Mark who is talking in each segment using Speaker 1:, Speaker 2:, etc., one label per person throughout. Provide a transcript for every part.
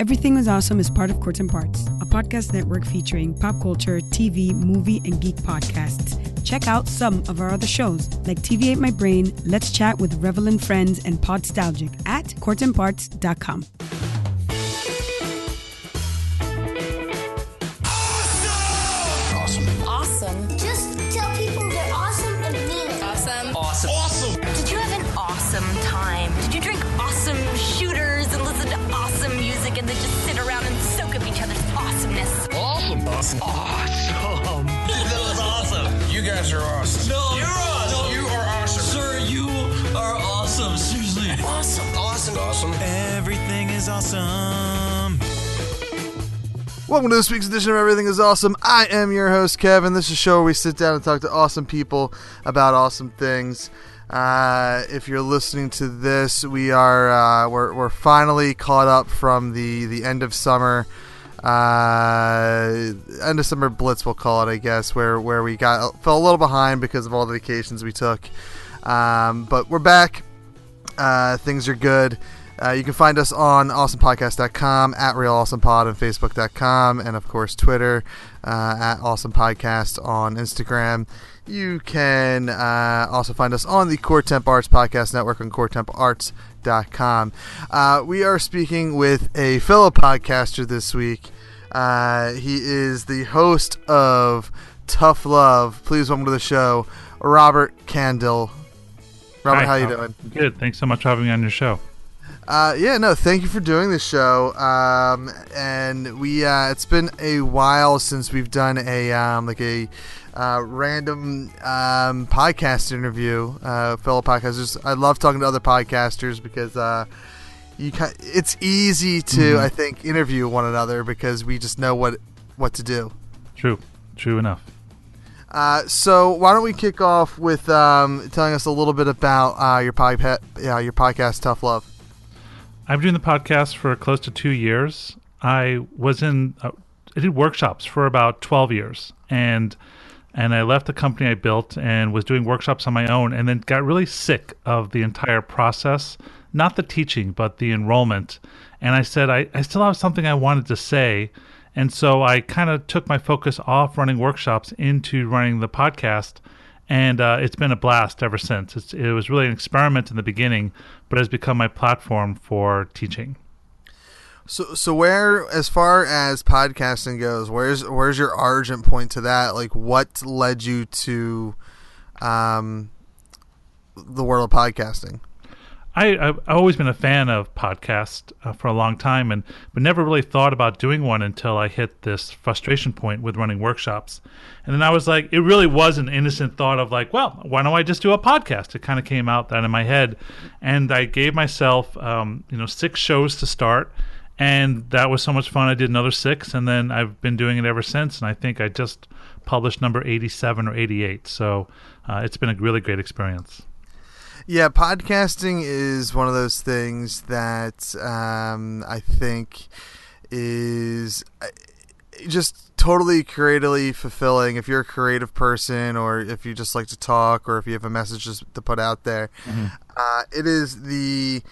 Speaker 1: Everything is Awesome is part of Courts and Parts, a podcast network featuring pop culture, TV, movie, and geek podcasts. Check out some of our other shows like TV Ate My Brain, Let's Chat with Revelin Friends, and Podstalgic at courtsandparts.com.
Speaker 2: awesome.
Speaker 3: Welcome to this week's edition of Everything is Awesome. I am your host, Kevin. This is a show where we sit down and talk to awesome people about awesome things. Uh, if you're listening to this, we are uh, we're, we're finally caught up from the, the end of summer, uh, end of summer blitz, we'll call it, I guess, where where we got fell a little behind because of all the vacations we took. Um, but we're back. Uh, things are good. Uh, you can find us on awesomepodcast.com, at realawesomepod on facebook.com, and of course Twitter, uh, at awesomepodcast on Instagram. You can uh, also find us on the Core Temp Arts Podcast Network on coretemparts.com. Uh, we are speaking with a fellow podcaster this week. Uh, he is the host of Tough Love. Please welcome to the show, Robert Kandell. Robert,
Speaker 4: Hi,
Speaker 3: how you doing?
Speaker 4: Good. Thanks so much for having me on your show.
Speaker 3: Uh, yeah, no, thank you for doing this show. Um, and we, uh, it's been a while since we've done a, um, like a, uh, random, um, podcast interview, uh, fellow podcasters. I love talking to other podcasters because, uh, you ca it's easy to, I think, interview one another because we just know what, what to do.
Speaker 4: True. True enough.
Speaker 3: Uh, so why don't we kick off with, um, telling us a little bit about, uh, your pod, yeah, your podcast, Tough Love.
Speaker 4: I've been doing the podcast for close to two years. I was in, uh, I did workshops for about 12 years. And, and I left the company I built and was doing workshops on my own and then got really sick of the entire process, not the teaching, but the enrollment. And I said, I, I still have something I wanted to say. And so I kind of took my focus off running workshops into running the podcast. And uh, it's been a blast ever since. It's, it was really an experiment in the beginning, but has become my platform for teaching.
Speaker 3: So, so where, as far as podcasting goes, where's where's your origin point to that? Like, what led you to, um, the world of podcasting?
Speaker 4: I, I've always been a fan of podcasts uh, for a long time, and but never really thought about doing one until I hit this frustration point with running workshops. And then I was like, it really was an innocent thought of like, well, why don't I just do a podcast? It kind of came out that in my head, and I gave myself, um, you know, six shows to start, and that was so much fun. I did another six, and then I've been doing it ever since. And I think I just published number eighty-seven or eighty-eight, so uh, it's been a really great experience.
Speaker 3: Yeah, podcasting is one of those things that um, I think is uh, just totally creatively fulfilling. If you're a creative person, or if you just like to talk, or if you have a message just to put out there, uh, it is the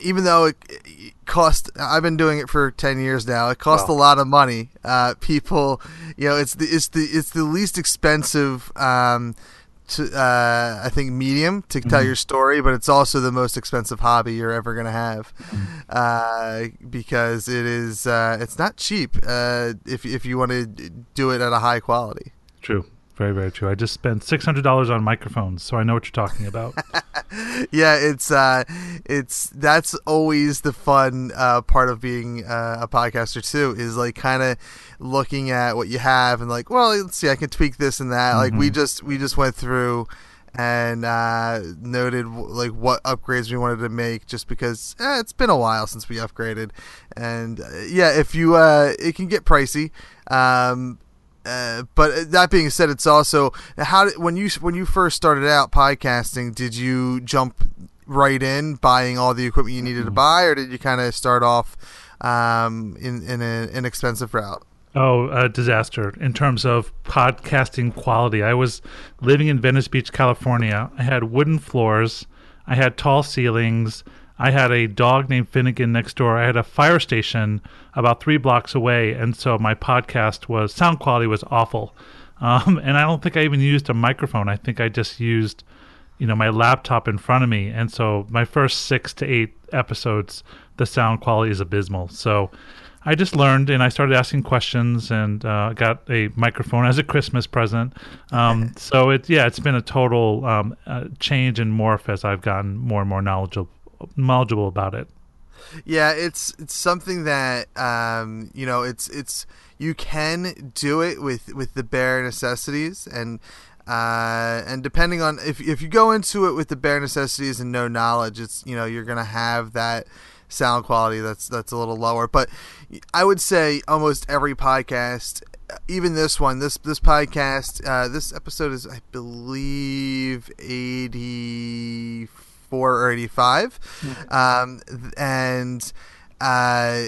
Speaker 3: even though it, cost I've been doing it for 10 years now it costs a lot of money. Uh, people you know it's the it's the it's the least expensive um, to, uh, I think medium to tell your story, but it's also the most expensive hobby you're ever gonna have, uh, because it is uh, it's not cheap uh, if if you want to do it at a high quality.
Speaker 4: True. Very, very true. I just spent six hundred dollars on microphones, so I know what you're talking about.
Speaker 3: yeah, it's uh, it's that's always the fun uh, part of being uh, a podcaster too. Is like kind of looking at what you have and like, well, let's see, I can tweak this and that. Like we just we just went through and uh, noted like what upgrades we wanted to make, just because eh, it's been a while since we upgraded. And uh, yeah, if you uh, it can get pricey. Um, uh, but that being said, it's also how did, when you when you first started out podcasting, did you jump right in buying all the equipment you needed to buy, or did you kind of start off um, in in an inexpensive route?
Speaker 4: Oh, a disaster in terms of podcasting quality. I was living in Venice Beach, California. I had wooden floors. I had tall ceilings. I had a dog named Finnegan next door. I had a fire station about three blocks away, and so my podcast was sound quality was awful. Um, and I don't think I even used a microphone. I think I just used, you know, my laptop in front of me. And so my first six to eight episodes, the sound quality is abysmal. So I just learned and I started asking questions and uh, got a microphone as a Christmas present. Um, so it yeah, it's been a total um, uh, change and morph as I've gotten more and more knowledgeable knowledgeable about it.
Speaker 3: Yeah, it's it's something that um, you know it's it's you can do it with with the bare necessities and uh, and depending on if if you go into it with the bare necessities and no knowledge, it's you know you're gonna have that sound quality that's that's a little lower. But I would say almost every podcast, even this one, this this podcast, uh, this episode is I believe eighty four or eighty five, um, and. Uh,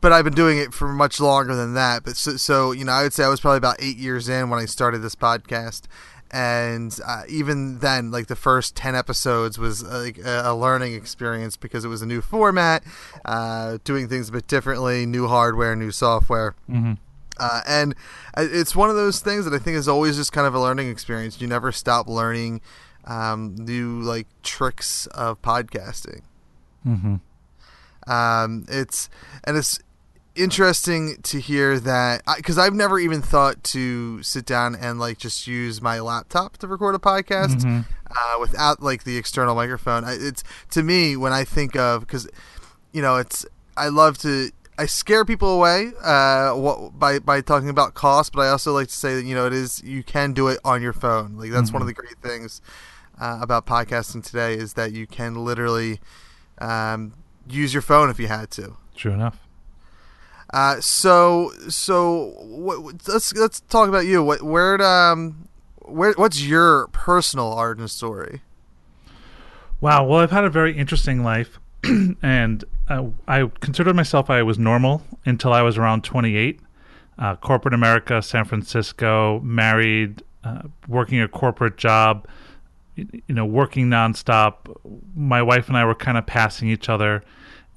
Speaker 3: but I've been doing it for much longer than that. But so, so, you know, I would say I was probably about eight years in when I started this podcast, and uh, even then, like the first ten episodes was uh, like a, a learning experience because it was a new format, uh, doing things a bit differently, new hardware, new software.
Speaker 4: Mm-hmm.
Speaker 3: Uh, and uh, it's one of those things that I think is always just kind of a learning experience. You never stop learning um, new like tricks of podcasting.
Speaker 4: Mm-hmm.
Speaker 3: Um, it's and it's interesting to hear that because I've never even thought to sit down and like just use my laptop to record a podcast
Speaker 4: Mm-hmm.
Speaker 3: uh, without like the external microphone. I, it's to me when I think of because you know it's I love to. I scare people away uh, what, by by talking about cost, but I also like to say that you know it is you can do it on your phone. Like that's one of the great things uh, about podcasting today is that you can literally um, use your phone if you had to.
Speaker 4: True enough.
Speaker 3: Uh, so so what, let's let's talk about you. What where um where what's your personal origin story?
Speaker 4: Wow. Well, I've had a very interesting life, and uh, I considered myself I was normal until I was around 28. Uh, corporate America, San Francisco, married, uh, working a corporate job, you know, working nonstop. My wife and I were kind of passing each other,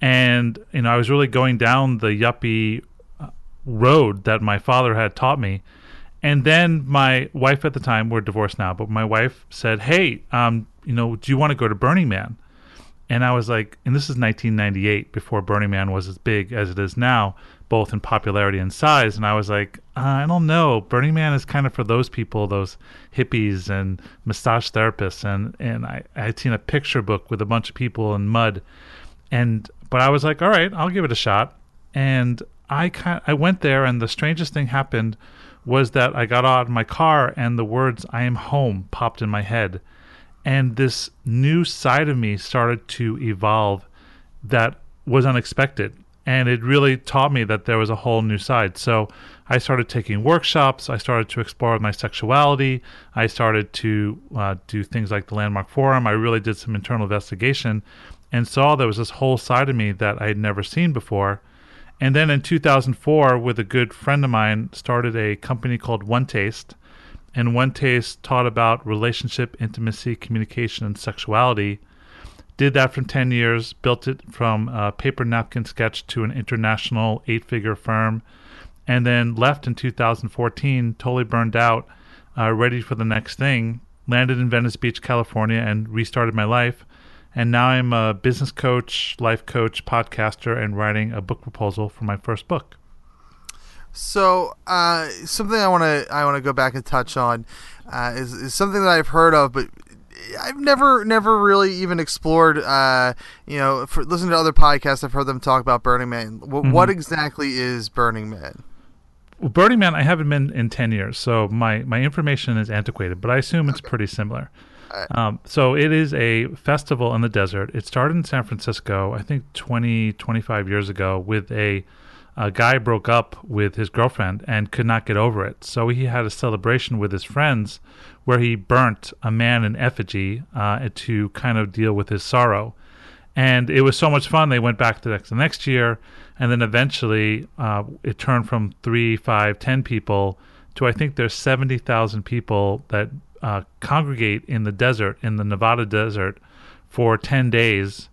Speaker 4: and you know, I was really going down the yuppie uh, road that my father had taught me. And then my wife at the time, we're divorced now, but my wife said, Hey, um, you know, do you want to go to Burning Man? And I was like, and this is 1998, before Burning Man was as big as it is now, both in popularity and size. And I was like, uh, I don't know. Burning Man is kind of for those people, those hippies and massage therapists. And, and I, I had seen a picture book with a bunch of people in mud. And, but I was like, all right, I'll give it a shot. And I kind I went there, and the strangest thing happened was that I got out of my car, and the words "I am home" popped in my head, and this new side of me started to evolve that was unexpected, and it really taught me that there was a whole new side. So I started taking workshops. I started to explore my sexuality. I started to uh, do things like the Landmark Forum. I really did some internal investigation and saw there was this whole side of me that I had never seen before. And then in 2004, with a good friend of mine, started a company called One Taste. And One Taste taught about relationship, intimacy, communication, and sexuality. Did that for 10 years, built it from a paper napkin sketch to an international eight figure firm, and then left in 2014, totally burned out, uh, ready for the next thing. Landed in Venice Beach, California, and restarted my life and now I'm a business coach, life coach, podcaster, and writing a book proposal for my first book.
Speaker 3: So uh, something I want to I want to go back and touch on uh, is, is something that I've heard of, but I've never never really even explored. Uh, you know, for listening to other podcasts, I've heard them talk about Burning Man. W- What exactly is Burning Man?
Speaker 4: Well, Burning Man, I haven't been in 10 years, so my, my information is antiquated, but I assume it's pretty similar. Um, so it is a festival in the desert. It started in San Francisco, I think 20, 25 years ago, with a, a guy broke up with his girlfriend and could not get over it. So he had a celebration with his friends where he burnt a man in effigy uh, to kind of deal with his sorrow. And it was so much fun. They went back the next, the next year, and then eventually uh, it turned from three, five, ten people to I think there's seventy thousand people that uh, congregate in the desert, in the Nevada desert, for ten days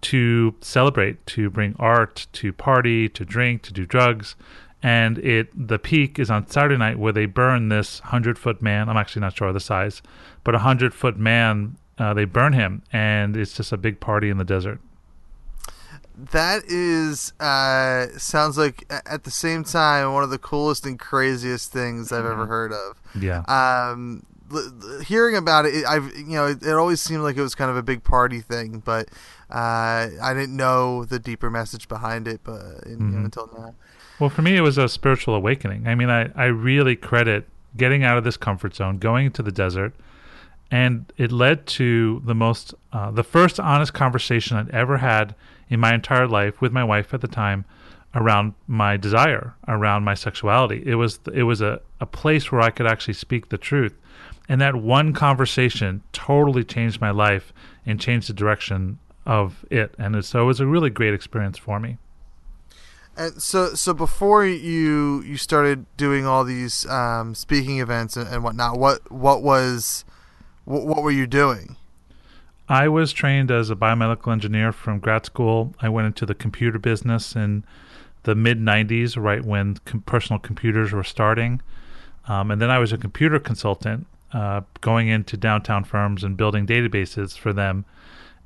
Speaker 4: to celebrate, to bring art, to party, to drink, to do drugs. And it the peak is on Saturday night where they burn this hundred foot man. I'm actually not sure of the size, but a hundred foot man. Uh, they burn him, and it's just a big party in the desert.
Speaker 3: That is uh, sounds like at the same time one of the coolest and craziest things I've ever heard of.
Speaker 4: Yeah.
Speaker 3: Um, hearing about it, it, I've you know it, it always seemed like it was kind of a big party thing, but uh, I didn't know the deeper message behind it, but you know, until now.
Speaker 4: Well, for me, it was a spiritual awakening. I mean, I, I really credit getting out of this comfort zone, going into the desert, and it led to the most, uh, the first honest conversation I'd ever had in my entire life with my wife at the time around my desire, around my sexuality. It was, it was a, a place where I could actually speak the truth. And that one conversation totally changed my life and changed the direction of it. And so it was a really great experience for me.
Speaker 3: And so, so before you you started doing all these um, speaking events and, and whatnot, what what was what, what were you doing?
Speaker 4: I was trained as a biomedical engineer from grad school. I went into the computer business in the mid 90s, right when com- personal computers were starting. Um, and then I was a computer consultant, uh, going into downtown firms and building databases for them.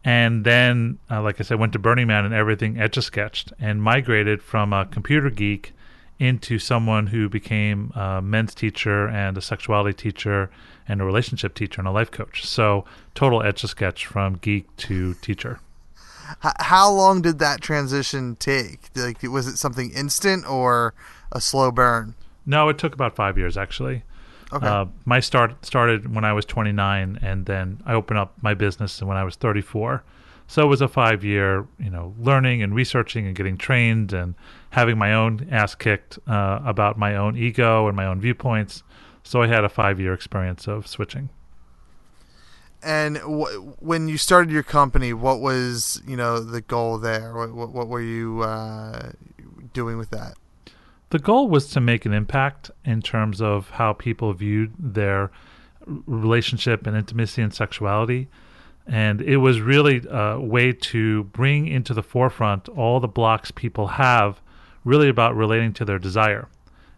Speaker 4: And then, uh, like I said, went to Burning Man and everything etch a sketched and migrated from a computer geek into someone who became a men's teacher and a sexuality teacher and a relationship teacher and a life coach. So total etch a sketch from geek to teacher.
Speaker 3: How long did that transition take? Like, was it something instant or a slow burn?
Speaker 4: No, it took about five years actually.
Speaker 3: Okay.
Speaker 4: Uh, my start started when I was 29, and then I opened up my business when I was 34. So it was a five year, you know, learning and researching and getting trained and having my own ass kicked uh, about my own ego and my own viewpoints. So I had a five year experience of switching.
Speaker 3: And wh- when you started your company, what was you know the goal there? What what, what were you uh, doing with that?
Speaker 4: The goal was to make an impact in terms of how people viewed their relationship and intimacy and sexuality. And it was really a way to bring into the forefront all the blocks people have really about relating to their desire.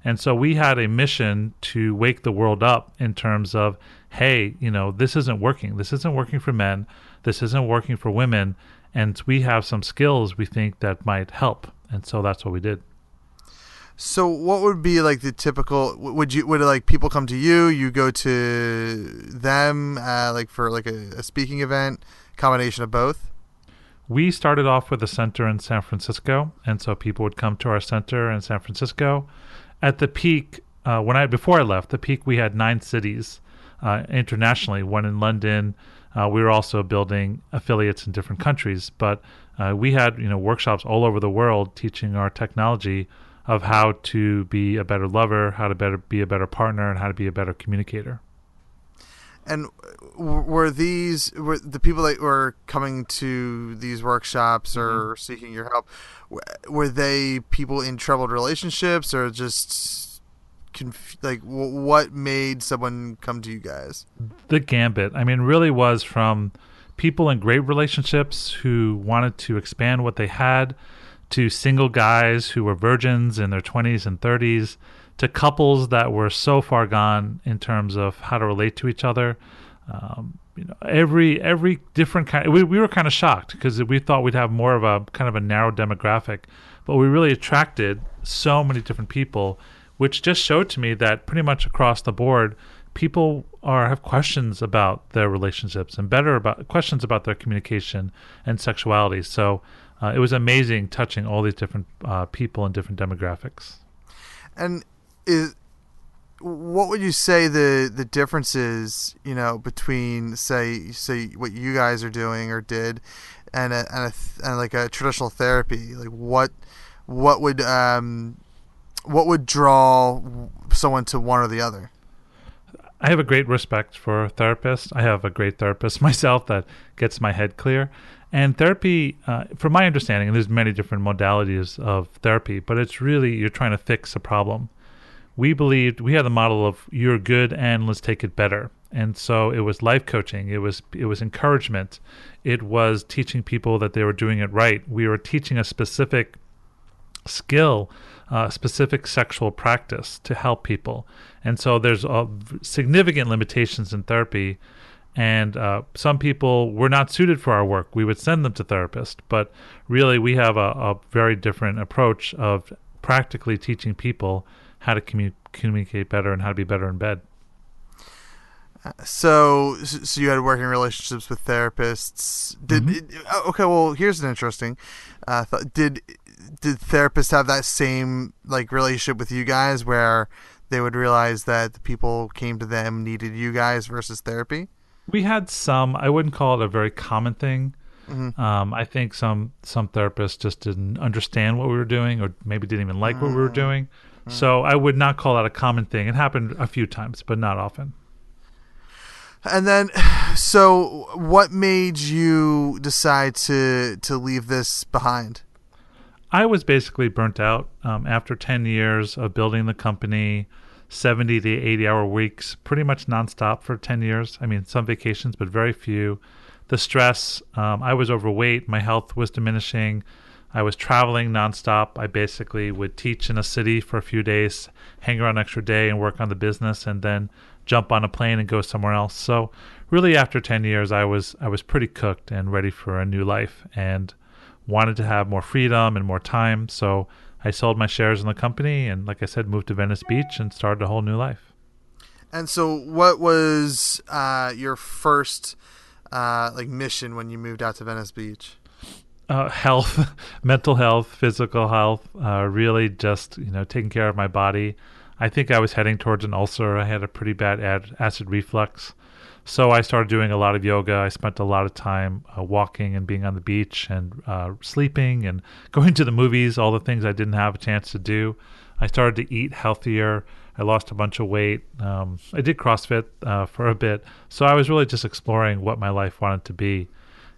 Speaker 4: And so we had a mission to wake the world up in terms of, hey, you know, this isn't working. This isn't working for men. This isn't working for women. And we have some skills we think that might help. And so that's what we did.
Speaker 3: So, what would be like the typical? Would you would like people come to you? You go to them, uh, like for like a, a speaking event, combination of both.
Speaker 4: We started off with a center in San Francisco, and so people would come to our center in San Francisco. At the peak, uh, when I before I left, the peak we had nine cities uh, internationally. One in London. Uh, we were also building affiliates in different countries, but uh, we had you know workshops all over the world teaching our technology of how to be a better lover, how to better be a better partner, and how to be a better communicator.
Speaker 3: And were these were the people that were coming to these workshops or mm-hmm. seeking your help? Were they people in troubled relationships or just conf- like what made someone come to you guys?
Speaker 4: the gambit. I mean, really was from people in great relationships who wanted to expand what they had, to single guys who were virgins in their 20s and 30s, to couples that were so far gone in terms of how to relate to each other. Um, you know, every every different kind. We we were kind of shocked because we thought we'd have more of a kind of a narrow demographic, but we really attracted so many different people, which just showed to me that pretty much across the board, people are have questions about their relationships and better about questions about their communication and sexuality. So uh, it was amazing touching all these different uh, people and different demographics.
Speaker 3: And is what would you say the the differences you know between say say what you guys are doing or did and a, and, a, th- and like a traditional therapy like what what would um what would draw someone to one or the other
Speaker 4: I have a great respect for therapists. I have a great therapist myself that gets my head clear. And therapy, uh, from my understanding, and there's many different modalities of therapy, but it's really you're trying to fix a problem. We believed we had the model of you're good and let's take it better. and so it was life coaching. It was it was encouragement. It was teaching people that they were doing it right. We were teaching a specific skill, uh, specific sexual practice to help people. And so there's significant limitations in therapy. And uh, some people were not suited for our work. We would send them to therapists. But really, we have a, a very different approach of practically teaching people how to commu- communicate better and how to be better in bed.
Speaker 3: So, so you had working relationships with therapists. Did
Speaker 4: Mm-hmm.
Speaker 3: it- oh, okay? Well, here's an interesting. Uh, th- did did therapists have that same like relationship with you guys, where they would realize that the people came to them needed you guys versus therapy?
Speaker 4: We had some. I wouldn't call it a very common thing. Um, I think some some therapists just didn't understand what we were doing, or maybe didn't even like what we were doing. So I would not call that a common thing. It happened a few times, but not often.
Speaker 3: And then, so what made you decide to to leave this behind?
Speaker 4: I was basically burnt out um, after 10 years of building the company, 70 to 80 hour weeks, pretty much nonstop for 10 years. I mean, some vacations, but very few. The stress, um, I was overweight, my health was diminishing. I was traveling nonstop. I basically would teach in a city for a few days, hang around an extra day, and work on the business, and then jump on a plane and go somewhere else. So, really, after 10 years, I was I was pretty cooked and ready for a new life, and wanted to have more freedom and more time. So I sold my shares in the company and, like I said, moved to Venice Beach and started a whole new life.
Speaker 3: And so, what was uh, your first uh, like mission when you moved out to Venice Beach?
Speaker 4: Uh, health, mental health, physical health, uh, really just, you know, taking care of my body. I think I was heading towards an ulcer. I had a pretty bad ad- acid reflux. So I started doing a lot of yoga. I spent a lot of time uh, walking and being on the beach and uh, sleeping and going to the movies, all the things I didn't have a chance to do. I started to eat healthier. I lost a bunch of weight. Um, I did CrossFit uh, for a bit. So I was really just exploring what my life wanted to be.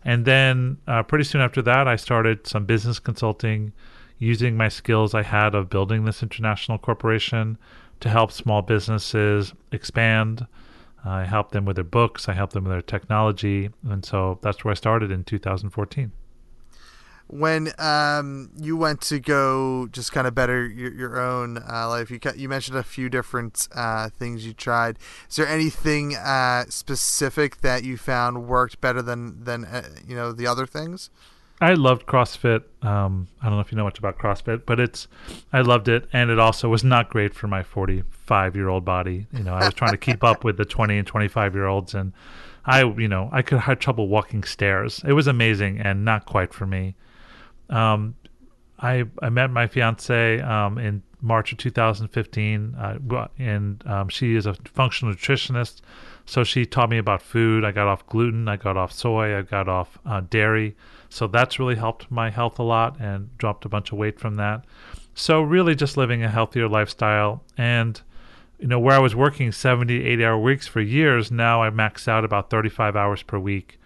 Speaker 4: And then uh, pretty soon after that, I started some business consulting using my skills I had of building this international corporation to help small businesses expand. I helped them with their books, I helped them with their technology. And so that's where I started in 2014.
Speaker 3: When um, you went to go just kind of better your, your own uh, life, you you mentioned a few different uh, things you tried. Is there anything uh, specific that you found worked better than than uh, you know the other things?
Speaker 4: I loved CrossFit. Um, I don't know if you know much about CrossFit, but it's I loved it, and it also was not great for my 45 year old body. You know, I was trying to keep up with the 20 and 25 year olds, and I, you know, I could have trouble walking stairs. It was amazing and not quite for me. Um, I I met my fiance um, in March of 2015, uh, and um, she is a functional nutritionist. So she taught me about food. I got off gluten. I got off soy. I got off uh, dairy. So that's really helped my health a lot and dropped a bunch of weight from that. So really just living a healthier lifestyle and you know where I was working 70 80 hour weeks for years now I max out about 35 hours per week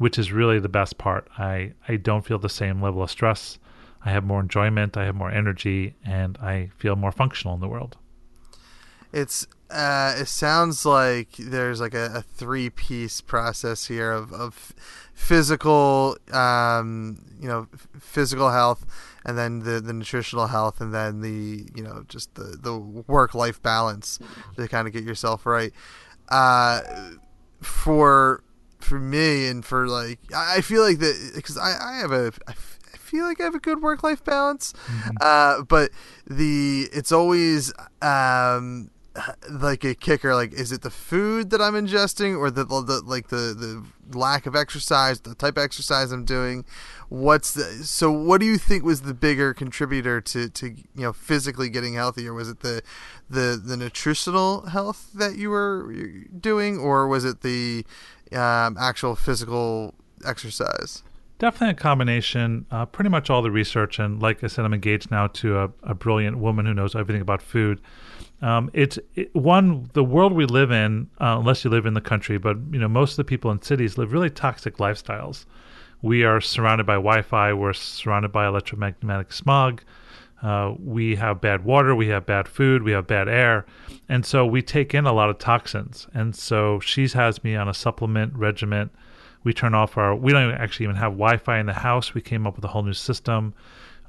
Speaker 4: which is really the best part. I I don't feel the same level of stress. I have more enjoyment, I have more energy and I feel more functional in the world.
Speaker 3: It's uh, it sounds like there's like a, a three piece process here of, of physical um, you know physical health and then the, the nutritional health and then the you know just the, the work life balance to kind of get yourself right. Uh, for for me and for like I feel like that because I, I have a I feel like I have a good work life balance uh, but the it's always um like a kicker like is it the food that i'm ingesting or the, the like the the lack of exercise the type of exercise i'm doing what's the so what do you think was the bigger contributor to to you know physically getting healthier was it the the the nutritional health that you were doing or was it the um, actual physical exercise
Speaker 4: Definitely a combination. Uh, pretty much all the research, and like I said, I'm engaged now to a, a brilliant woman who knows everything about food. Um, it's it, one the world we live in, uh, unless you live in the country, but you know most of the people in cities live really toxic lifestyles. We are surrounded by Wi-Fi. We're surrounded by electromagnetic smog. Uh, we have bad water, we have bad food, we have bad air, and so we take in a lot of toxins. And so she has me on a supplement regimen. We turn off our. We don't actually even have Wi-Fi in the house. We came up with a whole new system.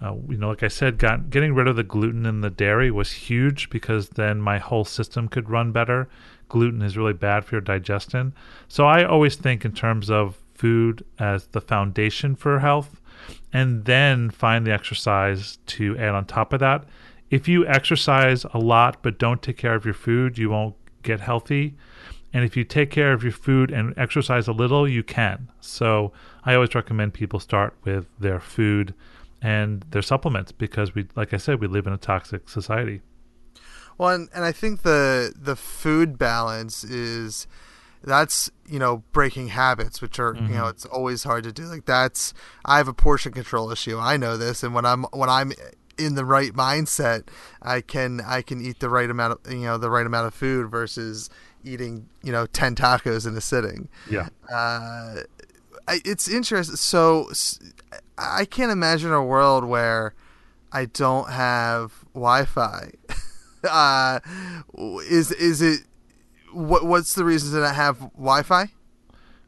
Speaker 4: Uh, you know, like I said, got, getting rid of the gluten and the dairy was huge because then my whole system could run better. Gluten is really bad for your digestion. So I always think in terms of food as the foundation for health and then find the exercise to add on top of that. If you exercise a lot but don't take care of your food, you won't get healthy. And if you take care of your food and exercise a little, you can. So I always recommend people start with their food and their supplements because we like I said, we live in a toxic society.
Speaker 3: Well, and, and I think the the food balance is that's you know breaking habits which are mm-hmm. you know it's always hard to do. Like that's i have a portion control issue. I know this. And when i'm when i'm in the right mindset i can i can eat the right amount of you know the right amount of food versus eating you know 10 tacos in a sitting.
Speaker 4: Yeah.
Speaker 3: Uh it's interesting so I can't imagine a world where I don't have Wi-Fi. uh, is is it what? What's the reason that I have Wi-Fi?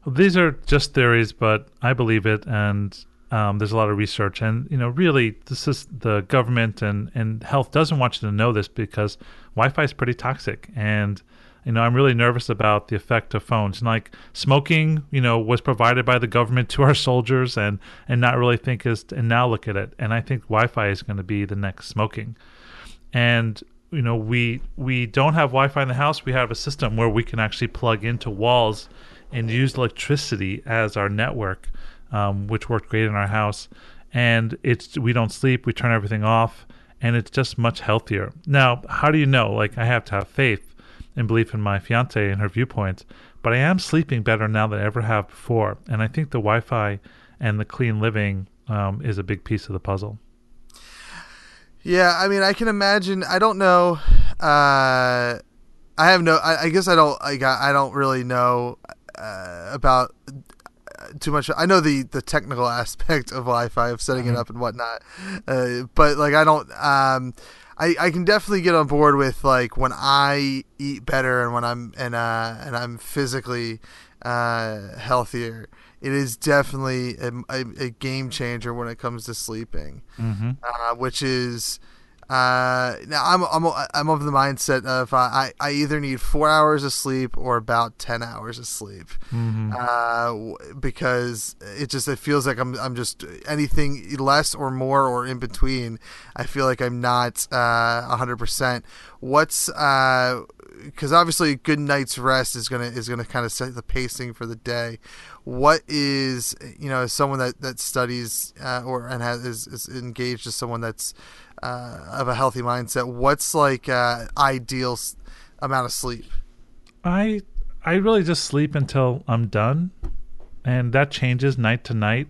Speaker 4: These are just theories, but I believe it, and um, there's a lot of research. And you know, really, this is the government and and health doesn't want you to know this because Wi-Fi is pretty toxic, and you know, I'm really nervous about the effect of phones. And like smoking, you know, was provided by the government to our soldiers, and and not really think is. And now look at it. And I think Wi-Fi is going to be the next smoking. And you know, we we don't have Wi-Fi in the house. We have a system where we can actually plug into walls and use electricity as our network, um, which worked great in our house. And it's we don't sleep. We turn everything off, and it's just much healthier. Now, how do you know? Like I have to have faith and belief in my fiance and her viewpoints, but I am sleeping better now than I ever have before. And I think the Wi Fi and the clean living um, is a big piece of the puzzle.
Speaker 3: Yeah, I mean, I can imagine. I don't know. Uh, I have no. I, I, guess I don't. I got. I don't really know uh, about too much. I know the the technical aspect of Wi-Fi of setting mm-hmm. it up and whatnot, uh, but like I don't. Um, I, I can definitely get on board with like when I eat better and when I'm and uh and I'm physically uh healthier. It is definitely a, a, a game changer when it comes to sleeping,
Speaker 4: mm-hmm.
Speaker 3: uh, which is uh, now I'm I'm I'm of the mindset of uh, I I either need four hours of sleep or about ten hours of sleep,
Speaker 4: mm-hmm.
Speaker 3: uh, because it just it feels like I'm I'm just anything less or more or in between. I feel like I'm not uh, hundred percent. What's because uh, obviously a good night's rest is gonna is gonna kind of set the pacing for the day. What is you know someone that that studies uh, or and has is, is engaged as someone that's uh, of a healthy mindset, what's like uh, ideal amount of sleep?
Speaker 4: I I really just sleep until I'm done, and that changes night to night.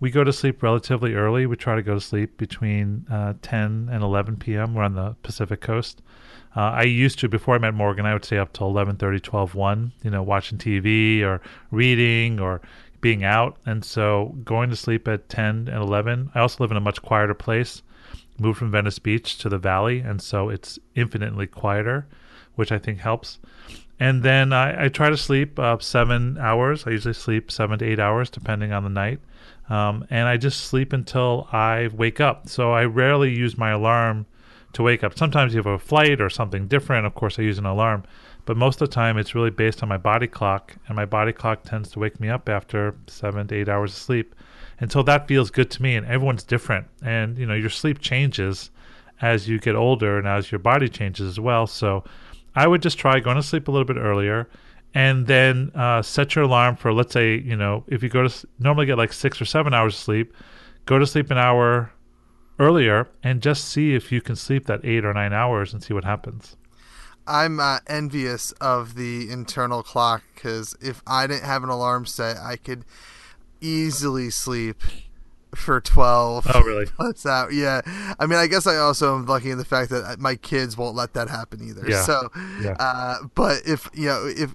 Speaker 4: We go to sleep relatively early. We try to go to sleep between uh, 10 and 11 p.m. We're on the Pacific Coast. Uh, I used to before I met Morgan. I would stay up till 11:30, 12, 1. You know, watching TV or reading or being out. And so going to sleep at 10 and 11. I also live in a much quieter place moved from Venice Beach to the valley, and so it's infinitely quieter, which I think helps. And then I, I try to sleep uh, seven hours. I usually sleep seven to eight hours, depending on the night. Um, and I just sleep until I wake up. So I rarely use my alarm to wake up. Sometimes you have a flight or something different. Of course, I use an alarm. But most of the time, it's really based on my body clock. And my body clock tends to wake me up after seven to eight hours of sleep and so that feels good to me and everyone's different and you know your sleep changes as you get older and as your body changes as well so i would just try going to sleep a little bit earlier and then uh, set your alarm for let's say you know if you go to normally get like six or seven hours of sleep go to sleep an hour earlier and just see if you can sleep that eight or nine hours and see what happens.
Speaker 3: I'm uh, envious of the internal clock because if i didn't have an alarm set i could easily sleep for 12
Speaker 4: oh really
Speaker 3: What's out yeah i mean i guess i also am lucky in the fact that my kids won't let that happen either
Speaker 4: yeah.
Speaker 3: so
Speaker 4: yeah.
Speaker 3: Uh, but if you know if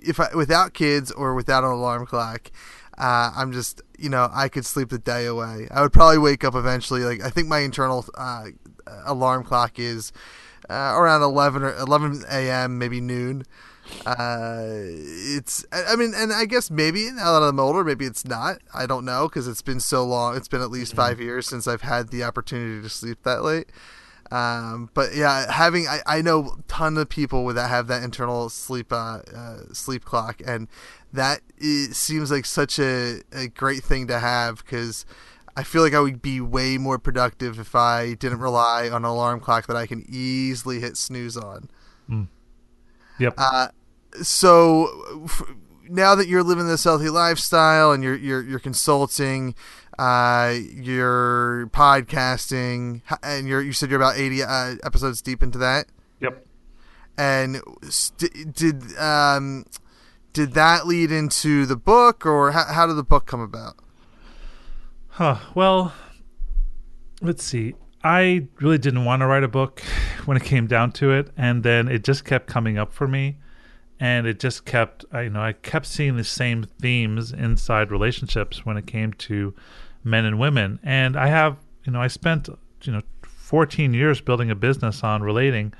Speaker 3: if I, without kids or without an alarm clock uh, i'm just you know i could sleep the day away i would probably wake up eventually like i think my internal uh, alarm clock is uh, around 11 or 11 a.m., maybe noon. Uh, it's I mean, and I guess maybe now that I'm older, maybe it's not. I don't know because it's been so long. It's been at least five years since I've had the opportunity to sleep that late. Um, but yeah, having I, I know a ton of people with that have that internal sleep uh, uh, sleep clock, and that is, seems like such a, a great thing to have because I feel like I would be way more productive if I didn't rely on an alarm clock that I can easily hit snooze on.
Speaker 4: Yep.
Speaker 3: Uh, so f- now that you're living this healthy lifestyle and you're you're you're consulting, uh, you're podcasting, and you're you said you're about eighty uh, episodes deep into that,
Speaker 4: yep.
Speaker 3: and st- did um did that lead into the book, or how, how did the book come about?
Speaker 4: Huh. Well, let's see. I really didn't want to write a book when it came down to it, and then it just kept coming up for me, and it just kept. I you know I kept seeing the same themes inside relationships when it came to men and women, and I have you know I spent you know 14 years building a business on relating,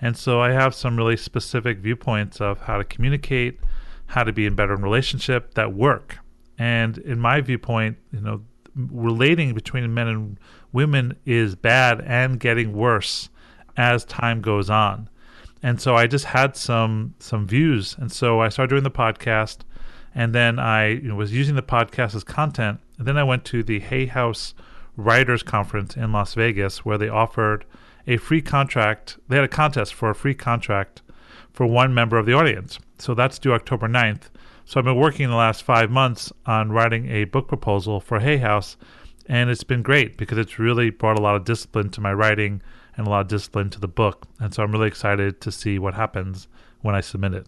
Speaker 4: and so I have some really specific viewpoints of how to communicate, how to be in better relationship that work, and in my viewpoint, you know relating between men and women is bad and getting worse as time goes on. And so I just had some some views, and so I started doing the podcast, and then I you know, was using the podcast as content. And then I went to the Hay House Writers Conference in Las Vegas, where they offered a free contract. They had a contest for a free contract for one member of the audience. So that's due October 9th. So I've been working the last five months on writing a book proposal for Hay House, and it's been great because it's really brought a lot of discipline to my writing and a lot of discipline to the book. And so I'm really excited to see what happens when I submit it.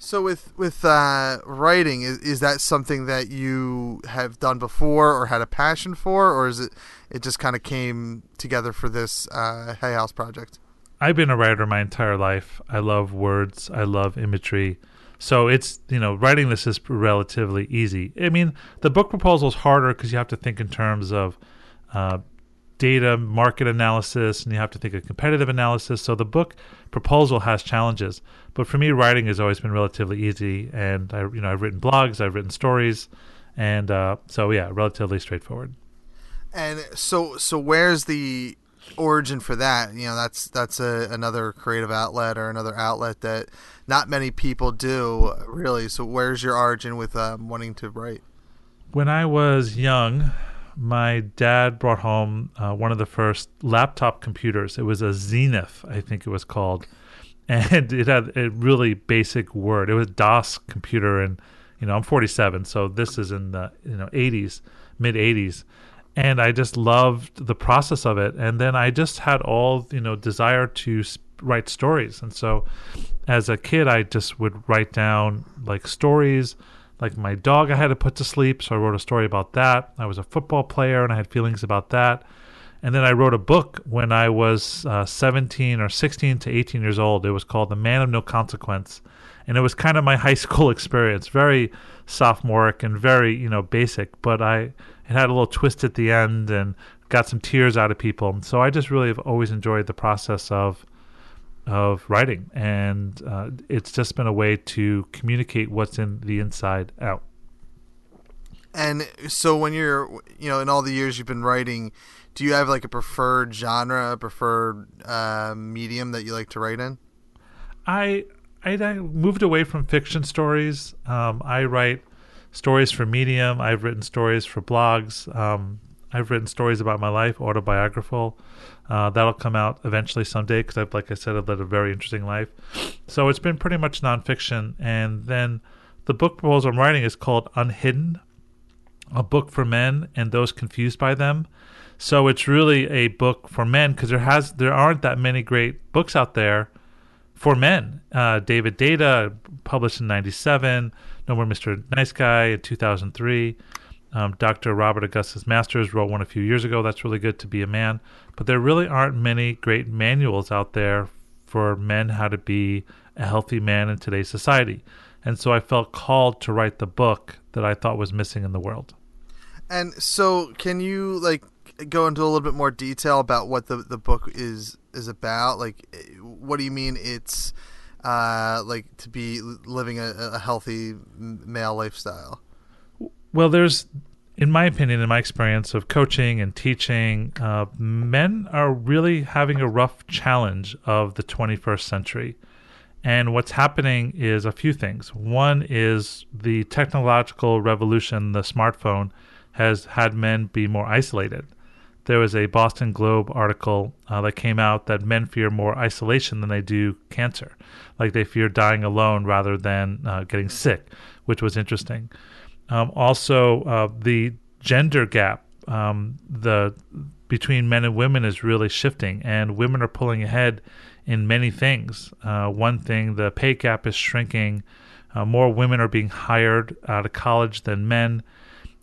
Speaker 3: So with with uh, writing, is, is that something that you have done before or had a passion for, or is it it just kind of came together for this uh, Hay House project?
Speaker 4: I've been a writer my entire life. I love words. I love imagery. So it's you know writing this is relatively easy. I mean the book proposal is harder because you have to think in terms of uh, data, market analysis, and you have to think of competitive analysis. So the book proposal has challenges, but for me, writing has always been relatively easy. And I you know I've written blogs, I've written stories, and uh, so yeah, relatively straightforward.
Speaker 3: And so so where's the origin for that? You know, that's that's a, another creative outlet or another outlet that not many people do really. So where's your origin with um, wanting to write?
Speaker 4: When I was young, my dad brought home uh, one of the first laptop computers. It was a Zenith, I think it was called, and it had a really basic word. It was DOS computer, and you know I'm 47, so this is in the you know 80s, mid 80s, and I just loved the process of it. And then I just had all you know desire to write stories, and so as a kid, I just would write down like stories like my dog I had to put to sleep, so I wrote a story about that. I was a football player and I had feelings about that. And then I wrote a book when I was uh, 17 or 16 to 18 years old. It was called The Man of No Consequence. And it was kind of my high school experience, very sophomoric and very, you know, basic, but I it had a little twist at the end and got some tears out of people. So I just really have always enjoyed the process of of writing, and uh, it's just been a way to communicate what's in the inside out.
Speaker 3: And so when you're, you know, in all the years you've been writing, do you have like a preferred genre, a preferred uh, medium that you like to write in?
Speaker 4: I, I I moved away from fiction stories. Um, I write stories for Medium. I've written stories for blogs. Um, I've written stories about my life, autobiographical. Uh, that'll come out eventually someday because, I've, like I said, I've led a very interesting life. So it's been pretty much nonfiction. And then the book proposal I'm writing is called Unhidden, a book for men and those confused by them. So it's really a book for men because there has there aren't that many great books out there for men. Uh, David Deida published in '97, No More Mr. Nice Guy in 2003. Um, Dr. Robert Augustus Masters wrote one a few years ago. That's really good to be a man. But there really aren't many great manuals out there for men how to be a healthy man in today's society. And so I felt called to write the book that I thought was missing in the world.
Speaker 3: And so, can you like go into a little bit more detail about what the the book is is about? Like, what do you mean it's uh, like to be living a, a healthy male lifestyle?
Speaker 4: Well, there's, in my opinion, in my experience of coaching and teaching, uh, men are really having a rough challenge of the 21st century. And what's happening is a few things. One is the technological revolution, the smartphone, has had men be more isolated. There was a Boston Globe article uh, that came out that men fear more isolation than they do cancer. Like they fear dying alone rather than uh, getting sick, which was interesting. Um, also, uh, the gender gap um, the between men and women is really shifting, and women are pulling ahead in many things. Uh, one thing, the pay gap is shrinking. Uh, more women are being hired out of college than men,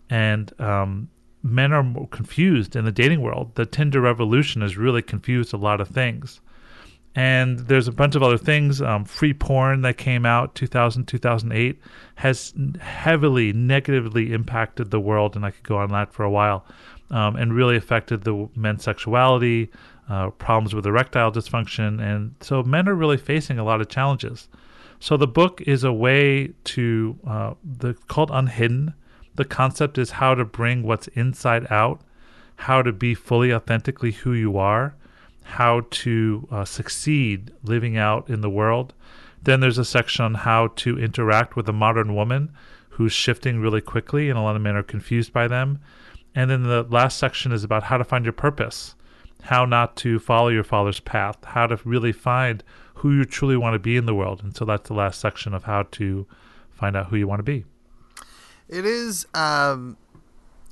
Speaker 4: and um, men are confused in the dating world. The Tinder revolution has really confused a lot of things. And there's a bunch of other things. Um, free porn that came out 2000, 2008 has heavily negatively impacted the world, and I could go on that for a while, um, and really affected the men's sexuality, uh, problems with erectile dysfunction, and so men are really facing a lot of challenges. So the book is a way to uh, the called Unhidden. The concept is how to bring what's inside out, how to be fully authentically who you are, how to uh, succeed living out in the world. Then there's a section on how to interact with a modern woman who's shifting really quickly, and a lot of men are confused by them. And then the last section is about how to find your purpose how not to follow your father's path, how to really find who you truly want to be in the world. And so that's the last section of how to find out who you want to be.
Speaker 3: It is um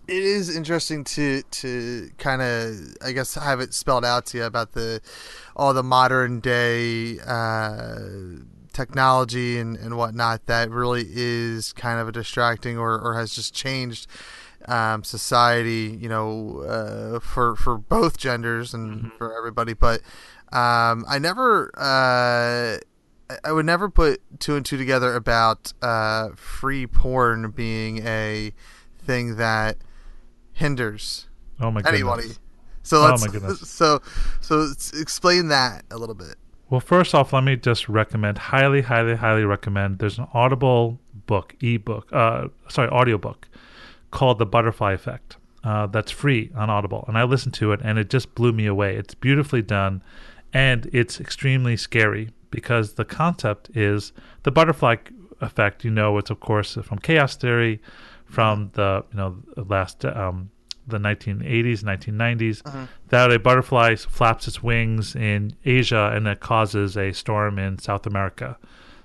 Speaker 3: it is interesting to to kind of I guess have it spelled out to you about the all the modern day uh, technology and, and whatnot that really is kind of a distracting or, or has just changed um, society, you know, uh, for for both genders and mm-hmm. for everybody. But um, I never, uh, I would never put two and two together about uh, free porn being a thing that hinders
Speaker 4: oh my
Speaker 3: anybody. So let's, oh my goodness. So so explain that a little bit.
Speaker 4: Well, first off, let me just recommend, highly, highly, highly recommend. There's an Audible book, ebook, uh, sorry, audiobook called The Butterfly Effect. Uh, that's free on Audible, and I listened to it, and it just blew me away. It's beautifully done, and it's extremely scary because the concept is the butterfly effect. You know, it's of course from chaos theory, from the you know last um, the 1980s, 1990s, uh-huh. that a butterfly flaps its wings in Asia and that causes a storm in South America.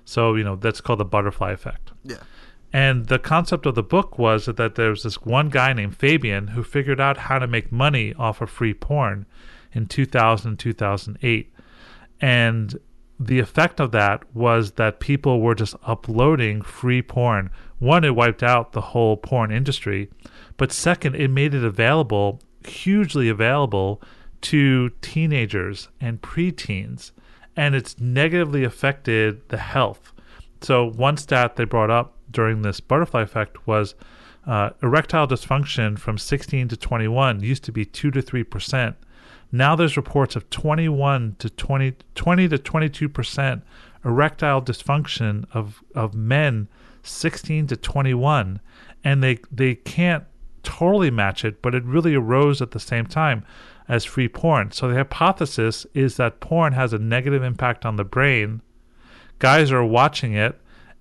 Speaker 4: So you know that's called the butterfly effect.
Speaker 3: Yeah.
Speaker 4: And the concept of the book was that there was this one guy named Fabian who figured out how to make money off of free porn in 2000 2008. And the effect of that was that people were just uploading free porn. One, it wiped out the whole porn industry. But second, it made it available, hugely available to teenagers and preteens. And it's negatively affected the health. So, one stat they brought up during this butterfly effect was uh, erectile dysfunction from 16 to 21 used to be 2 to 3 percent. Now there's reports of 21 to 20, 20 to 22 percent erectile dysfunction of of men 16 to 21, and they they can't totally match it, but it really arose at the same time as free porn. So the hypothesis is that porn has a negative impact on the brain. Guys are watching it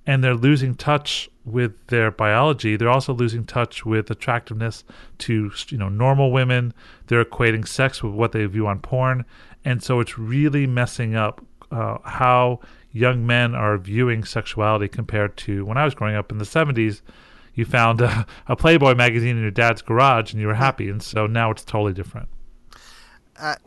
Speaker 4: and they're losing touch with their biology. They're also losing touch with attractiveness to you know normal women. They're equating sex with what they view on porn, and so it's really messing up uh, how young men are viewing sexuality compared to when I was growing up in the '70s. You found a, a Playboy magazine in your dad's garage, and you were happy, and so now it's totally different.
Speaker 3: Uh,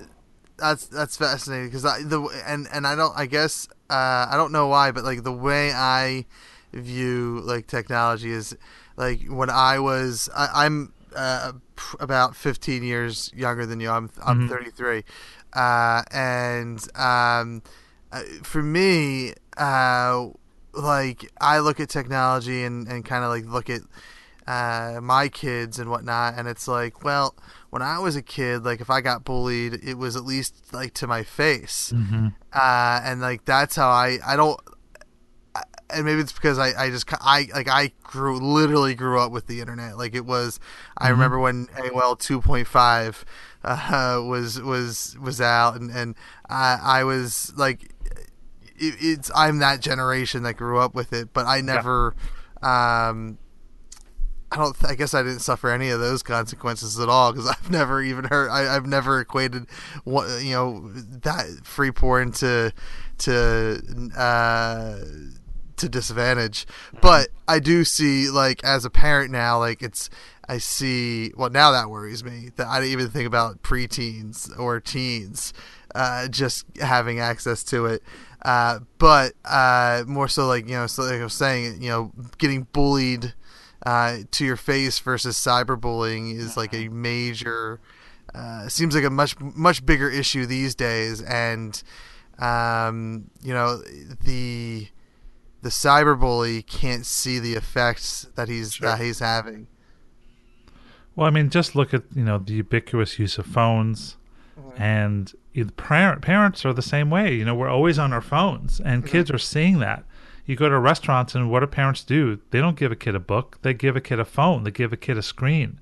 Speaker 3: that's that's fascinating because the and and I don't I guess uh, I don't know why, but like the way I view like technology is like when I was I, am uh, about 15 years younger than you. I'm I'm mm-hmm. 33, uh, and um, uh, for me, uh, like I look at technology and and kind of like look at uh, my kids and whatnot, and it's like, well, when I was a kid, like if I got bullied, it was at least like to my face,
Speaker 4: Mm-hmm.
Speaker 3: uh, and like that's how I I don't. And maybe it's because I, I just I like I grew literally grew up with the internet like it was I remember when AOL 2.5 uh, was was was out and and I I was like it, it's I'm that generation that grew up with it, but I never. Um, I don't. I guess I didn't suffer any of those consequences at all because I've never even heard. I, I've never equated what you know that free porn to to uh, to disadvantage. But I do see like as a parent now, like it's. I see. Well, now that worries me that I didn't even think about preteens or teens uh, just having access to it. Uh, but uh, more so, like you know, so like I was saying, you know, getting bullied uh, to your face versus cyberbullying is like a major. Uh, seems like a much much bigger issue these days, and um, you know the the cyberbully can't see the effects that he's that he's having.
Speaker 4: Well, I mean, just look at you know the ubiquitous use of phones, and the parent parents are the same way. You know, we're always on our phones, and kids are seeing that. You go to restaurants, and what do parents do? They don't give a kid a book; they give a kid a phone. They give a kid a screen,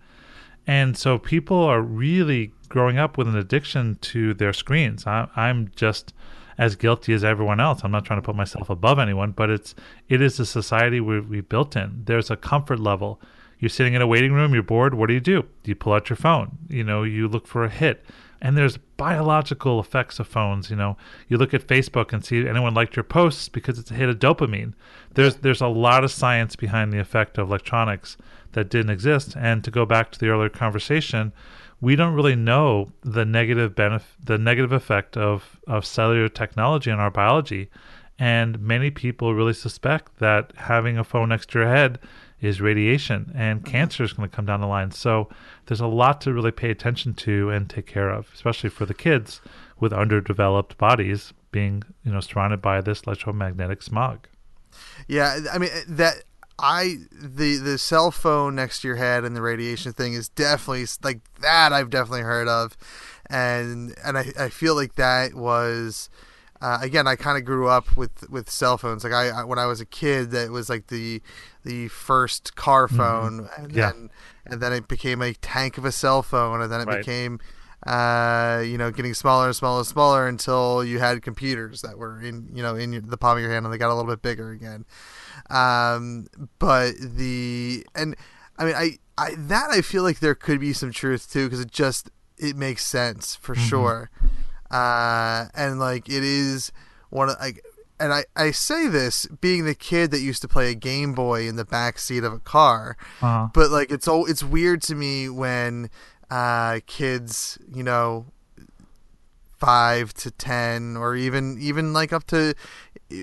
Speaker 4: and so people are really growing up with an addiction to their screens. I, I'm just as guilty as everyone else. I'm not trying to put myself above anyone, but it's it is the society we we built in. There's a comfort level. You're sitting in a waiting room, you're bored. What do you do? You pull out your phone. You know, you look for a hit. And there's biological effects of phones. You know, you look at Facebook and see anyone liked your posts because it's a hit of dopamine. There's there's a lot of science behind the effect of electronics that didn't exist. And to go back to the earlier conversation, we don't really know the negative benef- the negative effect of of cellular technology on our biology. And many people really suspect that having a phone next to your head is radiation and cancer is going to come down the line. So there's a lot to really pay attention to and take care of, especially for the kids with underdeveloped bodies being, you know, surrounded by this electromagnetic smog.
Speaker 3: Yeah, I mean that I the the cell phone next to your head and the radiation thing is definitely like that I've definitely heard of, and and I, I feel like that was. Uh, again, I kind of grew up with, with cell phones. Like I, I, when I was a kid, that was like the the first car phone, and
Speaker 4: Yeah.
Speaker 3: then and then it became a tank of a cell phone, and then it
Speaker 4: Right.
Speaker 3: became, uh, you know, getting smaller and smaller and smaller until you had computers that were in you know in your, the palm of your hand, and they got a little bit bigger again. Um, but the and I mean I I that I feel like there could be some truth too because it just it makes sense for sure. Uh, and like it is one of like and I, I say this being the kid that used to play a Game Boy in the back seat of a car,
Speaker 4: Uh-huh.
Speaker 3: but like it's all it's weird to me when uh, kids you know five to ten or even even like up to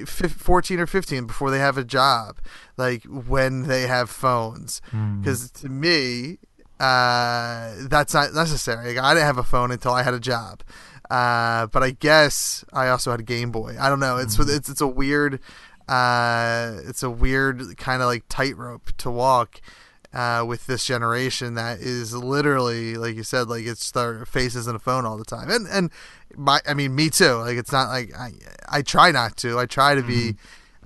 Speaker 3: fif- 14 or 15 before they have a job like when they have phones. Because to me uh, that's not necessary. Like, i didn't have a phone until i had a job uh, but i guess i also had a game boy. I don't know. It's it's, it's a weird uh, it's a weird kind of like tightrope to walk uh, with this generation that is literally like you said like it's their faces in a phone all the time. And and my I mean me too. Like it's not like I I try not to. I try to be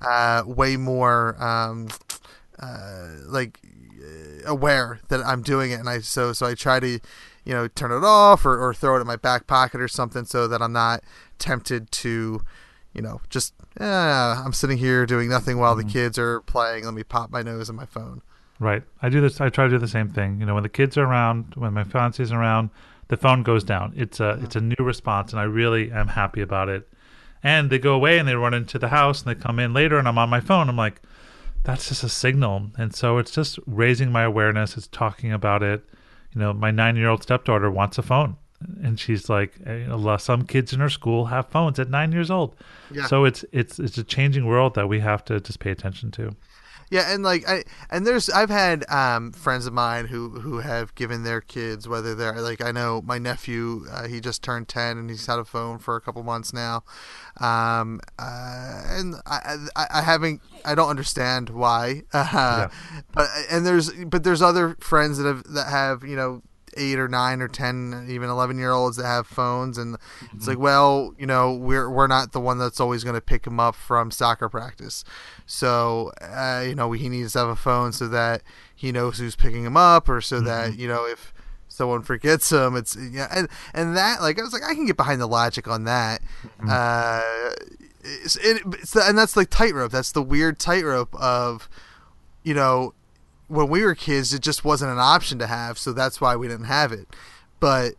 Speaker 3: uh, way more um, uh, like aware that I'm doing it. And I so so I try to you know turn it off or, or throw it in my back pocket or something so that I'm not tempted to you know just eh, I'm sitting here doing nothing while the kids are playing let me pop my nose in my phone
Speaker 4: Right. I do this. I try to do the same thing. You know, when the kids are around, when my fiance's around, the phone goes down. It's a it's a new response, and I really am happy about it. And they go away and they run into the house and they come in later, and I'm on my phone. I'm like, that's just a signal. And so it's just raising my awareness. It's talking about it. You know, my nine year old stepdaughter wants a phone, and she's like, eh, some kids in her school have phones at nine years old.
Speaker 3: Yeah.
Speaker 4: So it's it's it's a changing world that we have to just pay attention to.
Speaker 3: Yeah, and like I and there's I've had um, friends of mine who who have given their kids whether they're like I know my nephew uh, he just turned ten and he's had a phone for a couple months now, um, uh, and I, I I haven't I don't understand why, uh, but and there's but there's other friends that have that have you know eight or nine or ten, even eleven year olds that have phones, and it's like, well, you know, we're we're not the one that's always going to pick him up from soccer practice, so uh, you know he needs to have a phone so that he knows who's picking him up, or so that you know if someone forgets him, it's yeah, and and that like I was like I can get behind the logic on that. Uh, it's, it, it's the, and that's like tightrope. That's the weird tightrope of, you know, when we were kids, it just wasn't an option to have, so that's why we didn't have it. But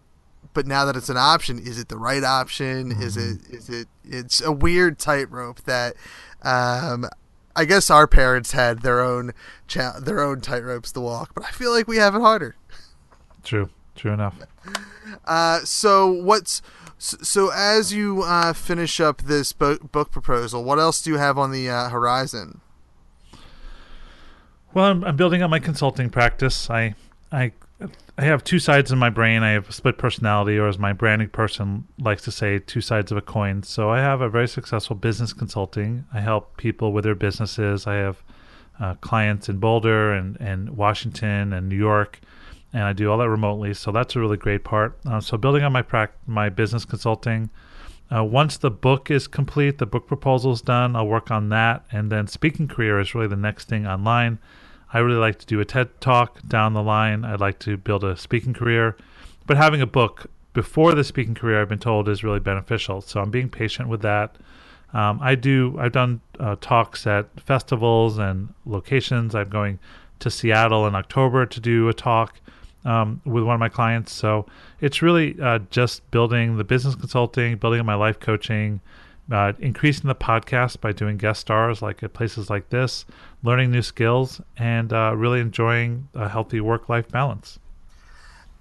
Speaker 3: but now that it's an option, is it the right option? Is it is it? It's a weird tightrope that. Um, I guess our parents had their own cha- their own tightropes to walk, but I feel like we have it harder.
Speaker 4: True. True enough.
Speaker 3: Uh, so what's so, so as you uh, finish up this book, book proposal, what else do you have on the uh, horizon?
Speaker 4: Well, I'm, I'm building up my consulting practice. I, I, I have two sides in my brain. I have a split personality, or as my branding person likes to say, two sides of a coin. So I have a very successful business consulting. I help people with their businesses. I have uh, clients in Boulder and, and Washington and New York, and I do all that remotely. So that's a really great part. Uh, so building on my prac- my business consulting. Uh, once the book is complete, the book proposal is done, I'll work on that. And then speaking career is really the next thing online. I really like to do a TED talk down the line. I'd like to build a speaking career. But having a book before the speaking career, I've been told, is really beneficial. So I'm being patient with that. Um, I do. I've done uh, talks at festivals and locations. I'm going to Seattle in October to do a talk um, with one of my clients. So it's really uh, just building the business consulting, building my life coaching, uh, increasing the podcast by doing guest stars like at places like this, learning new skills, and uh, really enjoying a healthy work-life balance.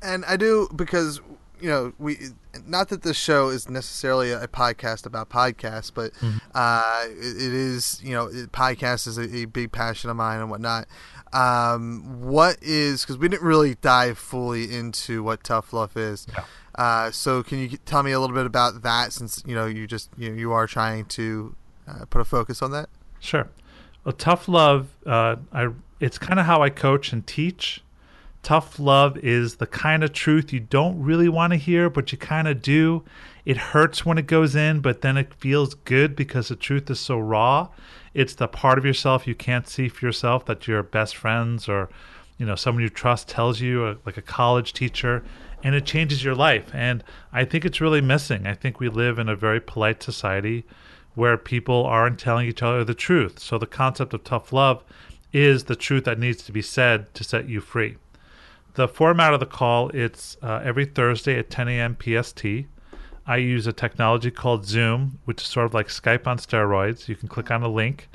Speaker 3: And I do because you know we not that this show is necessarily a podcast about podcasts, but uh, it, it is you know it, podcast is a, a big passion of mine and whatnot. Um, what is because we didn't really dive fully into what tough love is. Uh, so can you tell me a little bit about that since you know you just you, you are trying to uh, put a focus on that?
Speaker 4: Sure. Well, tough love, uh, I it's kind of how I coach and teach. Tough love is the kind of truth you don't really want to hear, but you kind of do. It hurts when it goes in, but then it feels good because the truth is so raw. It's the part of yourself you can't see for yourself that your best friends or you know someone you trust tells you, uh, like a college teacher, and it changes your life. And I think it's really missing. I think we live in a very polite society where people aren't telling each other the truth. So the concept of tough love is the truth that needs to be said to set you free. The format of the call it's uh, every Thursday at 10 a.m. PST. I use a technology called Zoom, which is sort of like Skype on steroids. You can click on a link,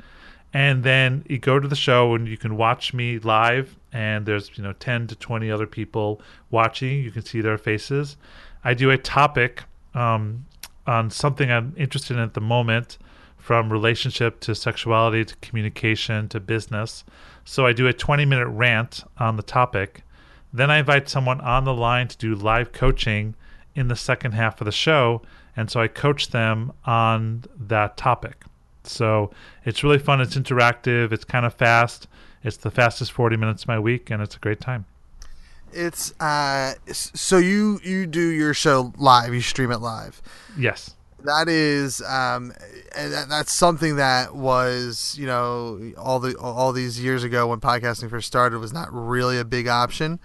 Speaker 4: and then you go to the show and you can watch me live. And there's you know 10 to 20 other people watching. You can see their faces. I do a topic um, on something I'm interested in at the moment, from relationship to sexuality to communication to business. So I do a 20 minute rant on the topic. Then I invite someone on the line to do live coaching in the second half of the show. And so I coach them on that topic. So it's really fun. It's interactive. It's kind of fast. It's the fastest 40 minutes of my week, and it's a great time.
Speaker 3: It's uh, so you you do your show live. You stream it live.
Speaker 4: Yes.
Speaker 3: That is, um, and that, that's something that was, you know, all the all these years ago when podcasting first started was not really a big option.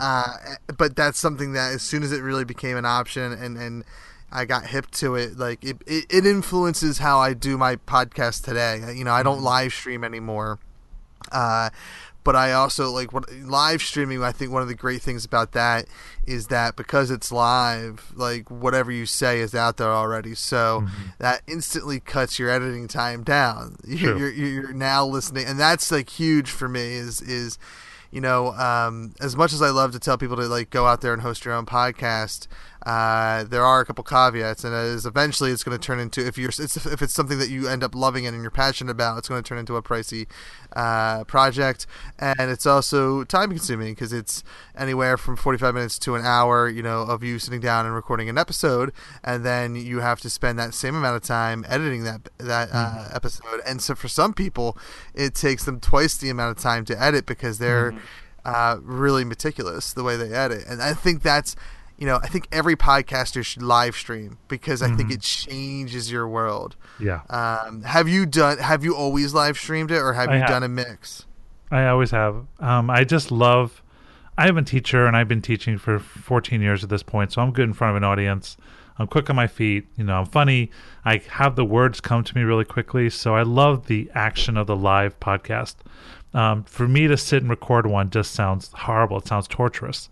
Speaker 3: Uh, but that's something that as soon as it really became an option and and I got hip to it, like it, it, it influences how I do my podcast today. You know, I don't live stream anymore. Uh, but I also like what live streaming. I think one of the great things about that is that because it's live, like whatever you say is out there already. So that instantly cuts your editing time down. You're, you're you're now listening, and that's like huge for me. Is is you know, um, as much as I love to tell people to like go out there and host your own podcast, Uh, there are a couple caveats, and it is eventually it's going to turn into if you're it's, if it's something that you end up loving and you're passionate about, it's going to turn into a pricey uh, project, and it's also time consuming because it's anywhere from 45 minutes to an hour, you know, of you sitting down and recording an episode, and then you have to spend that same amount of time editing that that uh, episode. And so for some people, it takes them twice the amount of time to edit because they're uh, really meticulous the way they edit. And I think that's you know, I think every podcaster should live stream because I think it changes your world.
Speaker 4: Yeah.
Speaker 3: Um, have you done? Have you always live streamed it, or have
Speaker 4: I
Speaker 3: you
Speaker 4: have.
Speaker 3: done a mix?
Speaker 4: I always have. Um, I just love. I am a teacher, and I've been teaching for 14 years at this point, so I'm good in front of an audience. I'm quick on my feet. You know, I'm funny. I have the words come to me really quickly, so I love the action of the live podcast. Um, for me to sit and record one just sounds horrible. It sounds torturous.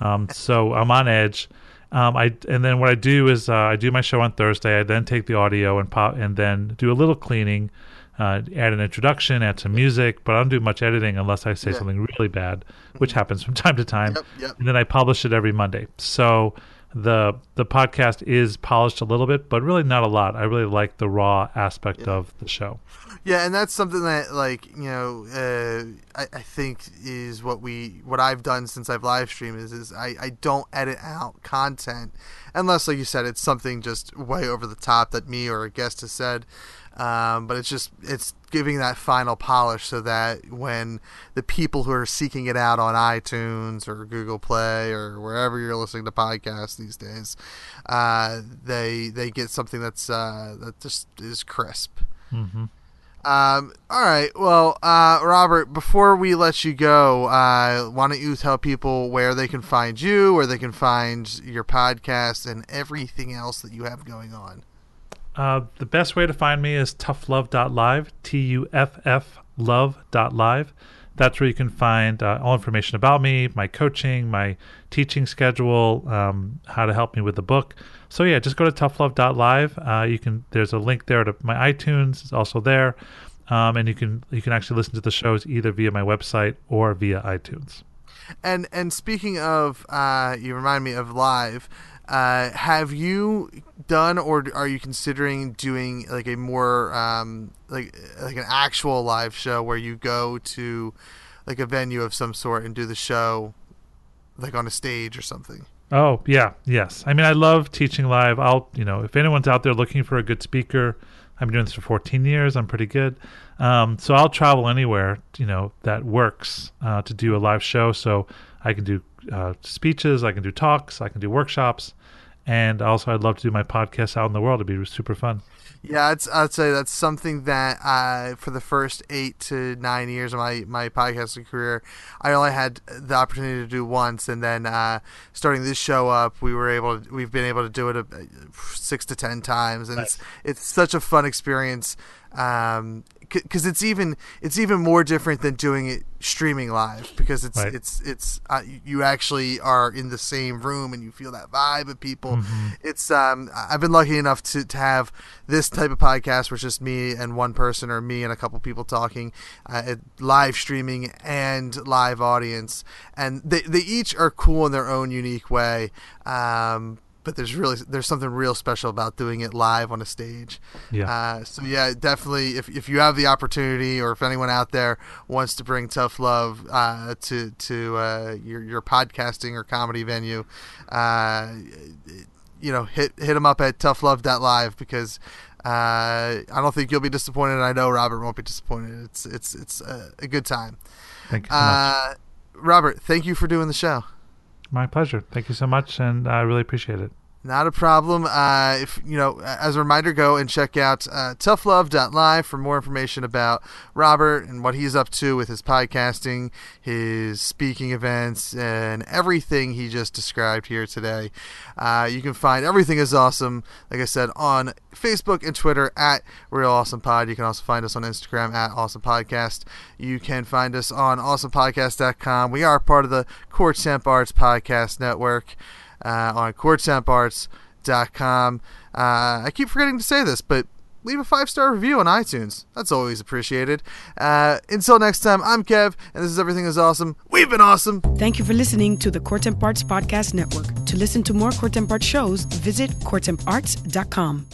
Speaker 4: Um, so I'm on edge. Um, I and then what I do is uh, I do my show on Thursday. I then take the audio and pop and then do a little cleaning, uh, add an introduction, add some music. But I don't do much editing unless I say
Speaker 3: Yeah.
Speaker 4: something really bad, which happens from time to time.
Speaker 3: Yep, yep.
Speaker 4: And then I publish it every Monday. So the the podcast is polished a little bit, but really not a lot. I really like the raw aspect of the show.
Speaker 3: Yeah, and that's something that, like, you know, uh, I, I think is what we, what I've done since I've live streamed is, is I, I don't edit out content unless, like you said, it's something just way over the top that me or a guest has said. Um, but it's just, it's giving that final polish so that when the people who are seeking it out on iTunes or Google Play or wherever you're listening to podcasts these days, uh, they they get something that's uh, that just is crisp. Um, all right. Well, uh, Robert, before we let you go, uh, why don't you tell people where they can find you, where they can find your podcast, and everything else that you have going on?
Speaker 4: Uh, the best way to find me is tufflove.live, T U F F love.live. That's where you can find uh, all information about me, my coaching, my teaching schedule, um, how to help me with the book. So yeah, just go to tufflove.live. Uh, you can there's a link there to my iTunes. It's also there, um, and you can you can actually listen to the shows either via my website or via iTunes.
Speaker 3: And and speaking of, uh, you remind me of live. Uh, have you done or are you considering doing like a more um, like like an actual live show where you go to like a venue of some sort and do the show like on a stage or something?
Speaker 4: Oh yeah, yes. I mean, I love teaching live. I'll, you know, if anyone's out there looking for a good speaker, I've been doing this for 14 years. I'm pretty good. Um, so I'll travel anywhere, you know, that works uh, to do a live show. So I can do uh, speeches, I can do talks, I can do workshops, and also I'd love to do my podcast out in the world. It'd be super fun.
Speaker 3: Yeah, it's, I'd say that's something that uh, for the first eight to nine years of my, my podcasting career, I only had the opportunity to do once, and then uh, starting this show up, we were able to, we've been able to do it uh, six to ten times, and it's it's such a fun experience. Um, because it's even it's even more different than doing it streaming live because it's
Speaker 4: Right.
Speaker 3: it's it's uh, you actually are in the same room and you feel that vibe of people. It's um I've been lucky enough to, to have this type of podcast where it's just me and one person or me and a couple people talking, uh, live streaming and live audience, and they they each are cool in their own unique way. Um, but there's really there's something real special about doing it live on a stage.
Speaker 4: Yeah.
Speaker 3: Uh, so yeah, definitely. If, if you have the opportunity, or if anyone out there wants to bring tough love uh, to to uh, your your podcasting or comedy venue, uh, you know, hit hit them up at tufflove.live because. Uh, I don't think you'll be disappointed. I know Robert won't be disappointed. It's it's it's a, a good time.
Speaker 4: Thank you so.
Speaker 3: Uh, Robert, thank you for doing the show.
Speaker 4: My pleasure. Thank you so much, and I really appreciate it.
Speaker 3: Not a problem. Uh, if you know, as a reminder, go and check out uh, tufflove.live for more information about Robert and what he's up to with his podcasting, his speaking events, and everything he just described here today. Uh, you can find everything is awesome, like I said, on Facebook and Twitter at Real Awesome Pod. You can also find us on Instagram at Awesome Podcast. You can find us on awesomepodcast.com. We are part of the Court Temp Arts Podcast Network uh, on courttemparts.com. Uh, I keep forgetting to say this, but leave a five star review on iTunes. That's always appreciated. Uh, until next time, I'm Kev, and this is Everything is Awesome. We've been awesome.
Speaker 1: Thank you for listening to the Court Podcast Network. To listen to more Court and Parts shows, visit courtandarts.com.